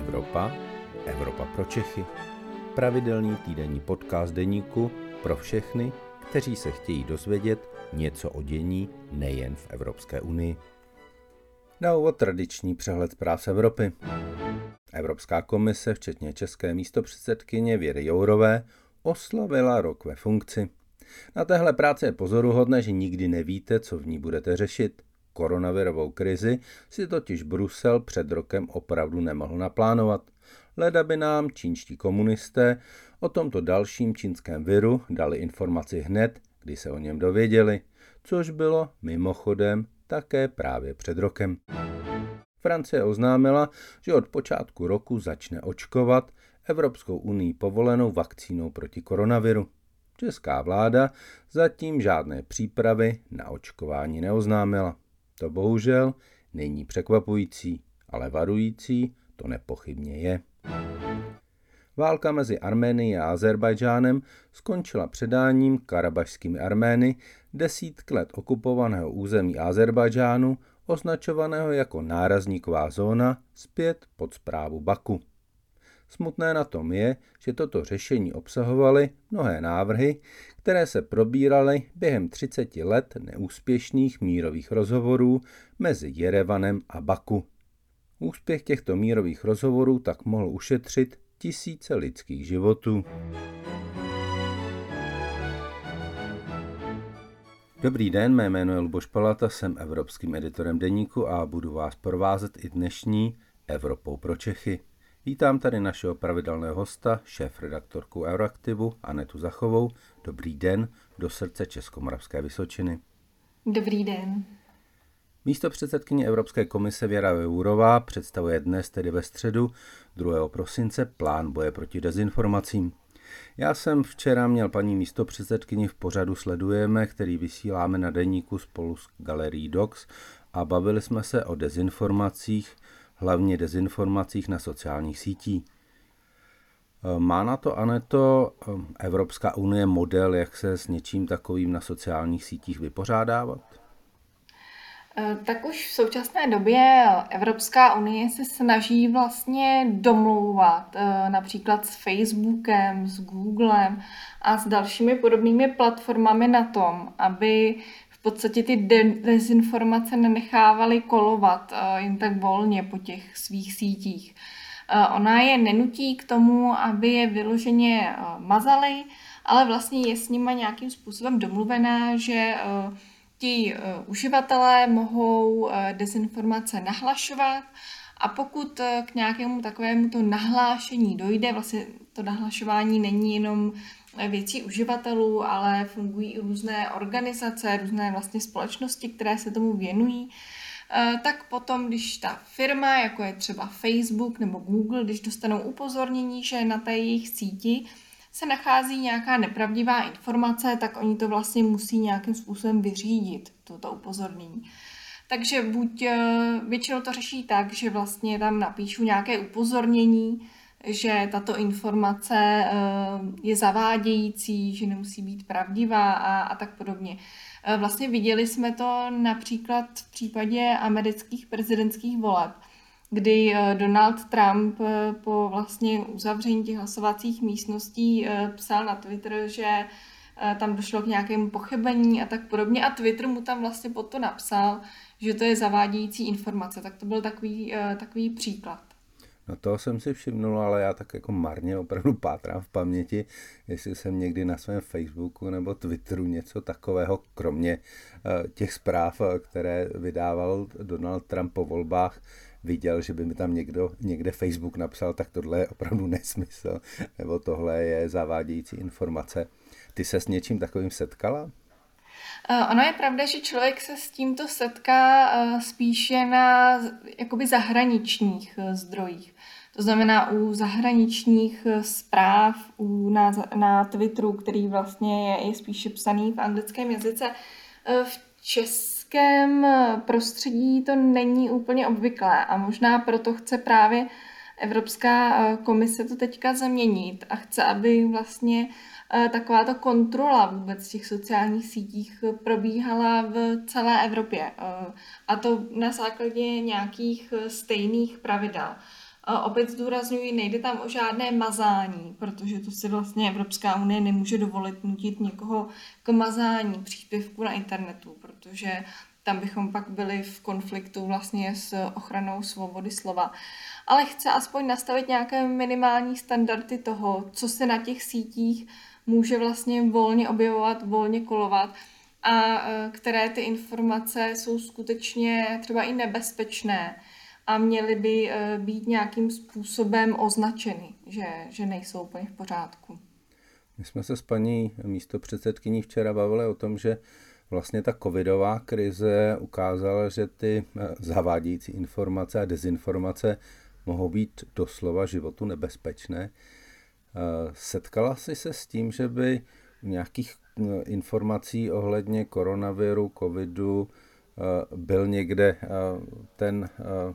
Evropa, Evropa pro Čechy. Pravidelný týdenní podcast deníku pro všechny, kteří se chtějí dozvědět něco o dění nejen v Evropské unii. Na úvod tradiční přehled zpráv z Evropy. Evropská komise, včetně české místopředsedkyně Věry Jourové, oslavila rok ve funkci. Na téhle práci je pozoruhodné, že nikdy nevíte, co v ní budete řešit. Koronavirovou krizi si totiž Brusel před rokem opravdu nemohl naplánovat. Leda by nám čínští komunisté o tomto dalším čínském viru dali informaci hned, kdy se o něm dověděli, což bylo mimochodem také právě před rokem. Francie oznámila, že od počátku roku začne očkovat Evropskou unii povolenou vakcínou proti koronaviru. Česká vláda zatím žádné přípravy na očkování neoznámila. To bohužel není překvapující, ale varující to nepochybně je. Válka mezi Arménií a Azerbajdžánem skončila předáním karabašskými Armény desítk let okupovaného území Azerbajdžánu, označovaného jako nárazníková zóna, zpět pod zprávu Baku. Smutné na tom je, že toto řešení obsahovaly mnohé návrhy, které se probíraly během 30 let neúspěšných mírových rozhovorů mezi Jerevanem a Baku. Úspěch těchto mírových rozhovorů tak mohl ušetřit tisíce lidských životů. Dobrý den, mé jméno je Luboš Palata, jsem evropským editorem deníku a budu vás provázet i dnešní Evropou pro Čechy. Vítám tady našeho pravidelného hosta, šéf-redaktorku Euroaktivu Anetu Zachovou. Dobrý den do srdce Českomoravské Vysočiny. Dobrý den. Místo předsedkyně Evropské komise Věra Jourová představuje dnes, tedy ve středu 2. prosince, plán boje proti dezinformacím. Já jsem včera měl paní místo předsedkyni v pořadu Sledujeme, který vysíláme na deníku spolu s galerií Docs a bavili jsme se o dezinformacích, hlavně dezinformacích na sociálních sítích. Má na to, Aneto, Evropská unie model, jak se s něčím takovým na sociálních sítích vypořádávat? Eh, tak už v současné době Evropská unie se snaží vlastně domlouvat eh, například s Facebookem, s Googlem a s dalšími podobnými platformami na tom, aby podstatě ty dezinformace nenechávaly kolovat eh, jen tak volně po těch svých sítích. Ona je nenutí k tomu, aby je vyloženě mazali, ale vlastně je s nima nějakým způsobem domluvená, že ti uživatelé mohou dezinformace nahlašovat a pokud k nějakému takovému to nahlášení dojde, vlastně to nahlašování není jenom věcí uživatelů, ale fungují i různé organizace, různé vlastně společnosti, které se tomu věnují, tak potom, když ta firma, jako je třeba Facebook nebo Google, když dostanou upozornění, že na té jejich síti se nachází nějaká nepravdivá informace, tak oni to vlastně musí nějakým způsobem vyřídit, toto upozornění. Takže buď eh, většinou to řeší tak, že vlastně tam napíšu nějaké upozornění, že tato informace eh, je zavádějící, že nemusí být pravdivá a, a tak podobně. Eh, vlastně viděli jsme to například v případě amerických prezidentských voleb, kdy eh, Donald Trump po vlastně uzavření těch hlasovacích místností psal na Twitter, že tam došlo k nějakému pochybení a tak podobně a Twitter mu tam vlastně pod to napsal, že to je zavádějící informace. Tak to byl takový, takový příklad. No toho jsem si všimnul, ale já tak jako marně opravdu pátrám v paměti, jestli jsem někdy na svém Facebooku nebo Twitteru něco takového, kromě těch zpráv, které vydával Donald Trump po volbách, viděl, že by mi tam někdo někde Facebook napsal, tak tohle je opravdu nesmysl, nebo tohle je zavádějící informace. Ty se s něčím takovým setkala? Eh, ono je pravda, že člověk se s tímto setká eh, spíše na jakoby zahraničních eh, zdrojích. To znamená u zahraničních zpráv, u, na, na Twitteru, který vlastně je, je spíše psaný v anglickém jazyce. V Čes, českém prostředí to není úplně obvyklé a možná proto chce právě Evropská komise to teďka změnit a chce, aby vlastně eh, takováto kontrola vůbec těch sociálních sítích probíhala v celé Evropě. A to na základě nějakých stejných pravidel. Opět zdůrazňuji, nejde tam o žádné mazání, protože to si vlastně Evropská unie nemůže dovolit nutit někoho k mazání příspěvku na internetu, protože tam bychom pak byli v konfliktu vlastně s ochranou svobody slova. Ale chce aspoň nastavit nějaké minimální standardy toho, co se na těch sítích může vlastně volně objevovat, volně kolovat a e, které ty informace jsou skutečně třeba i nebezpečné a měly by e, být nějakým způsobem označeny, že, že nejsou úplně v pořádku. My jsme se s paní místopředsedkyní včera bavili o tom, že vlastně ta covidová krize ukázala, že ty e, zavádějící informace a dezinformace mohou být doslova životu nebezpečné. Setkala jsi se s tím, že by nějakých informací ohledně koronaviru, covidu eh, byl někde eh, ten, eh,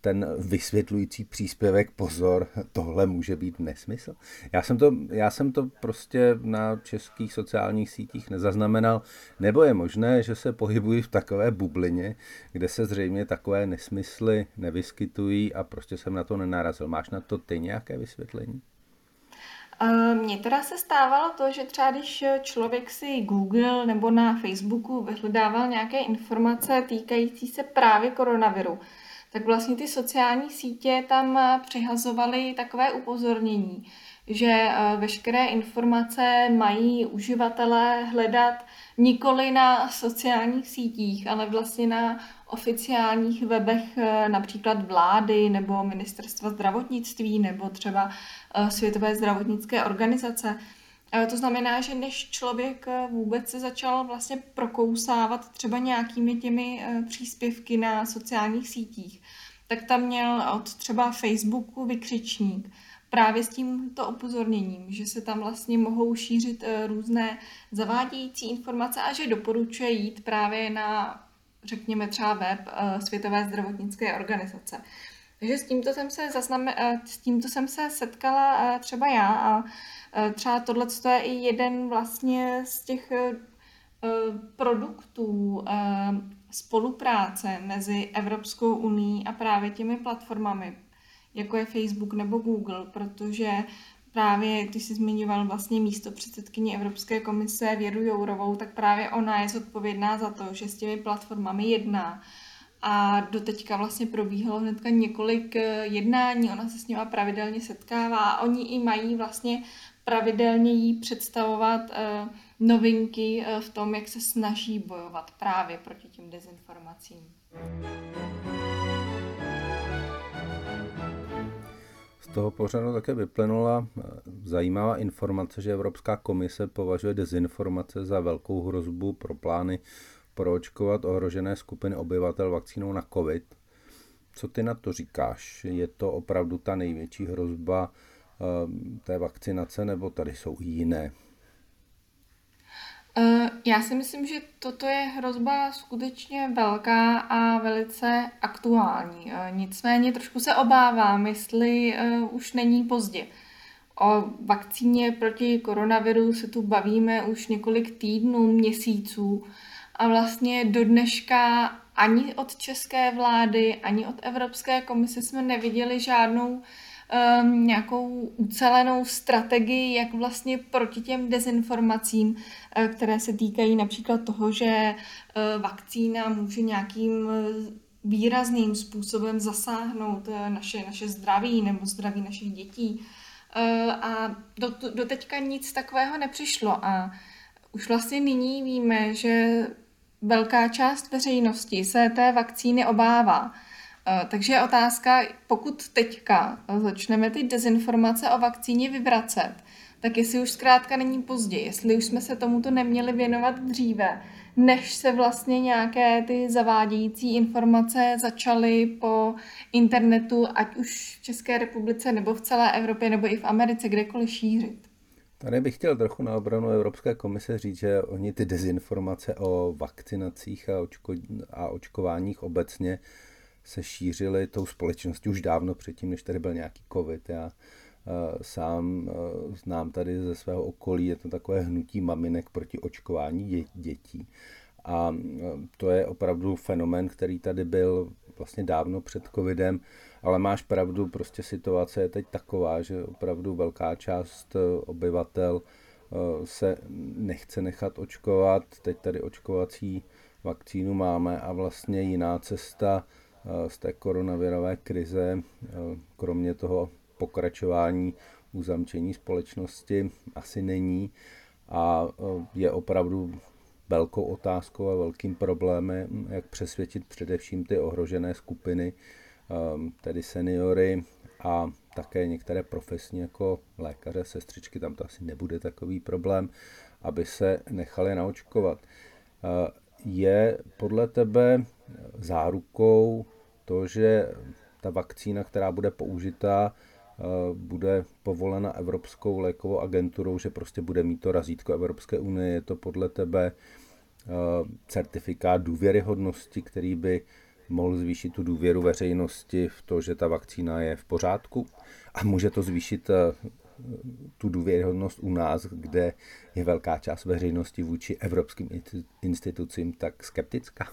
ten vysvětlující příspěvek, pozor, tohle může být nesmysl. Já jsem, to, já jsem to prostě na českých sociálních sítích nezaznamenal, nebo je možné, že se pohybují v takové bublině, kde se zřejmě takové nesmysly nevyskytují a prostě jsem na to nenarazil. Máš na to ty nějaké vysvětlení? Mně teda se stávalo to, že třeba když člověk si Google nebo na Facebooku vyhledával nějaké informace týkající se právě koronaviru, tak vlastně ty sociální sítě tam přihazovaly takové upozornění, že eh, veškeré informace mají uživatelé hledat nikoli na sociálních sítích, ale vlastně na oficiálních webech eh, například vlády nebo ministerstva zdravotnictví nebo třeba eh, Světové zdravotnické organizace. To znamená, že než člověk vůbec se začal vlastně prokousávat třeba nějakými těmi příspěvky na sociálních sítích, tak tam měl od třeba Facebooku vykřičník, právě s tímto upozorněním, že se tam vlastně mohou šířit eh, různé zavádějící informace a že doporučuje jít právě na, řekněme třeba web eh, Světové zdravotnické organizace. Takže s tímto jsem se, zazname, eh, s tímto jsem se setkala třeba já a třeba tohle je i jeden vlastně z těch produktů spolupráce mezi Evropskou uní a právě těmi platformami, jako je Facebook nebo Google, protože právě, ty jsi zmiňoval vlastně místo předsedkyně Evropské komise Věru Jourovou, tak právě ona je zodpovědná za to, že s těmi platformami jedná. A doteďka vlastně probíhalo hnedka několik eh, jednání, ona se s nimi pravidelně setkává a oni i mají vlastně pravidelně jí představovat uh, novinky uh, v tom, jak se snaží bojovat právě proti těm dezinformacím. toho pořadu také vyplynula eh, zajímavá informace, že Evropská komise považuje dezinformace za velkou hrozbu pro plány proočkovat ohrožené skupiny obyvatel vakcínou na COVID. Co ty na to říkáš? Je to opravdu ta největší hrozba eh, té vakcinace, nebo tady jsou i jiné? Eh, já si myslím, že toto je hrozba skutečně velká a velice aktuální. Eh, nicméně trošku se obávám, jestli eh, už není pozdě. O vakcíně proti koronaviru se tu bavíme už několik týdnů, měsíců a vlastně do dneška ani od české vlády, ani od Evropské komise jsme neviděli žádnou um, nějakou ucelenou strategii, jak vlastně proti těm dezinformacím, uh, které se týkají například toho, že uh, vakcína může nějakým uh, výrazným způsobem zasáhnout naše, naše zdraví nebo zdraví našich dětí. A do, do teďka nic takového nepřišlo a už vlastně nyní víme, že velká část veřejnosti se té vakcíny obává. Eh, takže je otázka, pokud teďka začneme ty dezinformace o vakcíně vyvracet, tak jestli už zkrátka není pozdě, jestli už jsme se tomuto neměli věnovat dříve, než se vlastně nějaké ty zavádějící informace začaly po internetu, ať už v České republice, nebo v celé Evropě, nebo i v Americe, kdekoliv šířit. Tady bych chtěl trochu na obranu Evropské komise říct, že oni ty dezinformace o vakcinacích a, očko, a očkováních obecně se šířily tou společností už dávno předtím, než tady byl nějaký covid. Já uh, sám uh, znám tady ze svého okolí, je to takové hnutí maminek proti očkování dě- dětí. A uh, to je opravdu fenomen, který tady byl vlastně dávno před covidem, ale máš pravdu, prostě situace je teď taková, že opravdu velká část obyvatel se nechce nechat očkovat. Teď tady očkovací vakcínu máme a vlastně jiná cesta z té koronavirové krize, kromě toho pokračování uzamčení společnosti asi není a je opravdu velkou otázkou a velkým problémem, jak přesvědčit především ty ohrožené skupiny, tedy seniory a také některé profesní jako lékaře, sestřičky, tam to asi nebude takový problém, aby se nechali naočkovat. Je podle tebe zárukou to, že ta vakcína, která bude použita, eh, bude povolena Evropskou lékovou agenturou, že prostě bude mít to razítko Evropské unie. Je to podle tebe certifikát důvěryhodnosti, který by mohl zvýšit tu důvěru veřejnosti v to, že ta vakcína je v pořádku a může to zvýšit eh, tu důvěryhodnost u nás, kde je velká část veřejnosti vůči evropským institucím tak skeptická?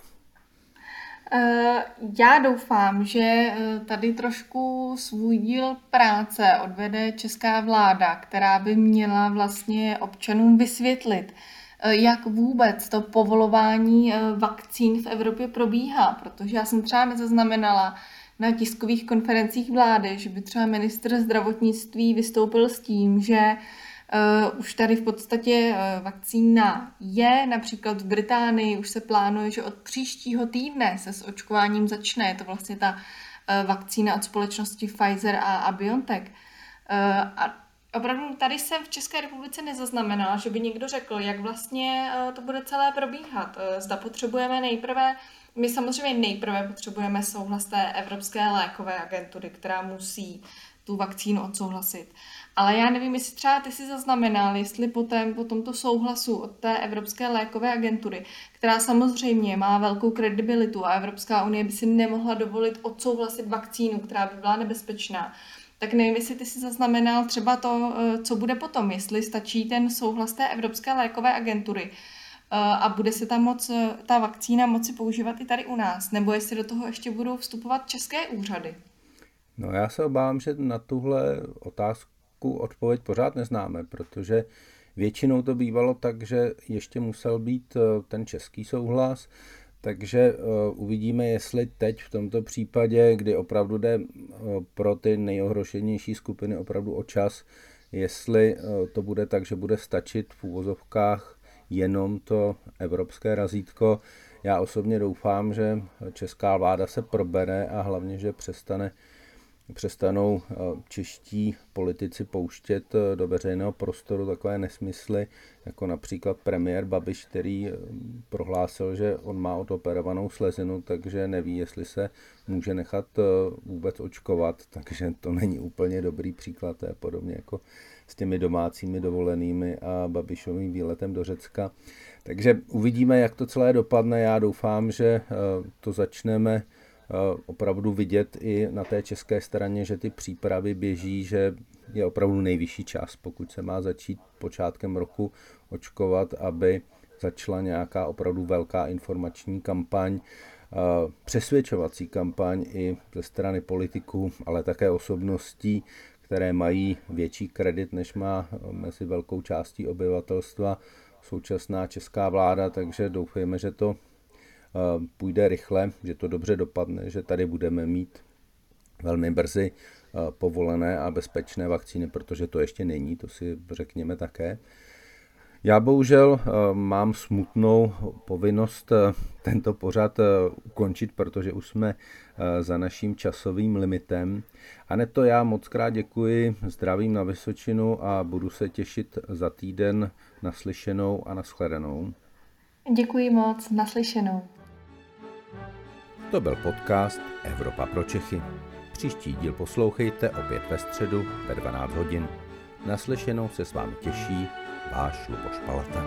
Eh, já doufám, že eh, tady trošku svůj díl práce odvede česká vláda, která by měla vlastně občanům vysvětlit, jak vůbec to povolování vakcín v Evropě probíhá, protože já jsem třeba nezaznamenala na tiskových konferencích vlády, že by třeba ministr zdravotnictví vystoupil s tím, že Uh, už tady v podstatě uh, vakcína je, například v Británii už se plánuje, že od příštího týdne se s očkováním začne. Je to vlastně ta uh, vakcína od společnosti Pfizer a, a BioNTech. Uh, a opravdu tady jsem v České republice nezaznamenala, že by někdo řekl, jak vlastně uh, to bude celé probíhat. Uh, zda potřebujeme nejprve my samozřejmě nejprve potřebujeme souhlas té Evropské lékové agentury, která musí tu vakcínu odsouhlasit. Ale já nevím, jestli třeba ty si zaznamenal, jestli potom po tomto souhlasu od té Evropské lékové agentury, která samozřejmě má velkou kredibilitu a Evropská unie by si nemohla dovolit odsouhlasit vakcínu, která by byla nebezpečná, tak nevím, jestli ty si zaznamenal třeba to, eh, co bude potom, jestli stačí ten souhlas té Evropské lékové agentury eh, a bude se ta, moc, eh, ta vakcína moci používat i tady u nás, nebo jestli do toho ještě budou vstupovat české úřady. No já se obávám, že na tuhle otázku odpověď pořád neznáme, protože většinou to bývalo tak, že ještě musel být ten český souhlas, takže eh, uvidíme, jestli teď v tomto případě, kdy opravdu jde eh, pro ty nejohrošenější skupiny opravdu o čas, jestli to bude tak, že bude stačit v úvozovkách jenom to evropské razítko. Já osobně doufám, že česká vláda se probere a hlavně, že přestane přestanou eh, čeští politici pouštět eh, do veřejného prostoru takové nesmysly, jako například premiér Babiš, který eh, prohlásil, že on má odoperovanou slezinu, takže neví, jestli se může nechat vůbec očkovat, takže to není úplně dobrý příklad, to je podobně jako s těmi domácími dovolenými a Babišovým výletem do Řecka. Takže uvidíme, jak to celé dopadne. Já doufám, že to začneme opravdu vidět i na té české straně, že ty přípravy běží, že je opravdu nejvyšší čas, pokud se má začít počátkem roku očkovat, aby začala nějaká opravdu velká informační kampaň, eh, přesvědčovací kampaň i ze strany politiků, ale také osobností, které mají větší kredit, než má mezi velkou částí obyvatelstva současná česká vláda, takže doufejme, že to Eh, půjde rychle, že to dobře dopadne, že tady budeme mít velmi brzy eh, povolené a bezpečné vakcíny, protože to ještě není, to si řekněme také. Já bohužel eh, mám smutnou povinnost tento pořad ukončit, protože už jsme za naším časovým limitem. A ne to já moc krát děkuji, zdravím na Vysočinu a budu se těšit za týden naslyšenou a nashledanou. Děkuji moc, naslyšenou. To byl podcast Evropa pro Čechy. Příští díl poslouchejte opět ve středu ve 12 hodin. Naslyšenou se s vámi těší váš Luboš Palata.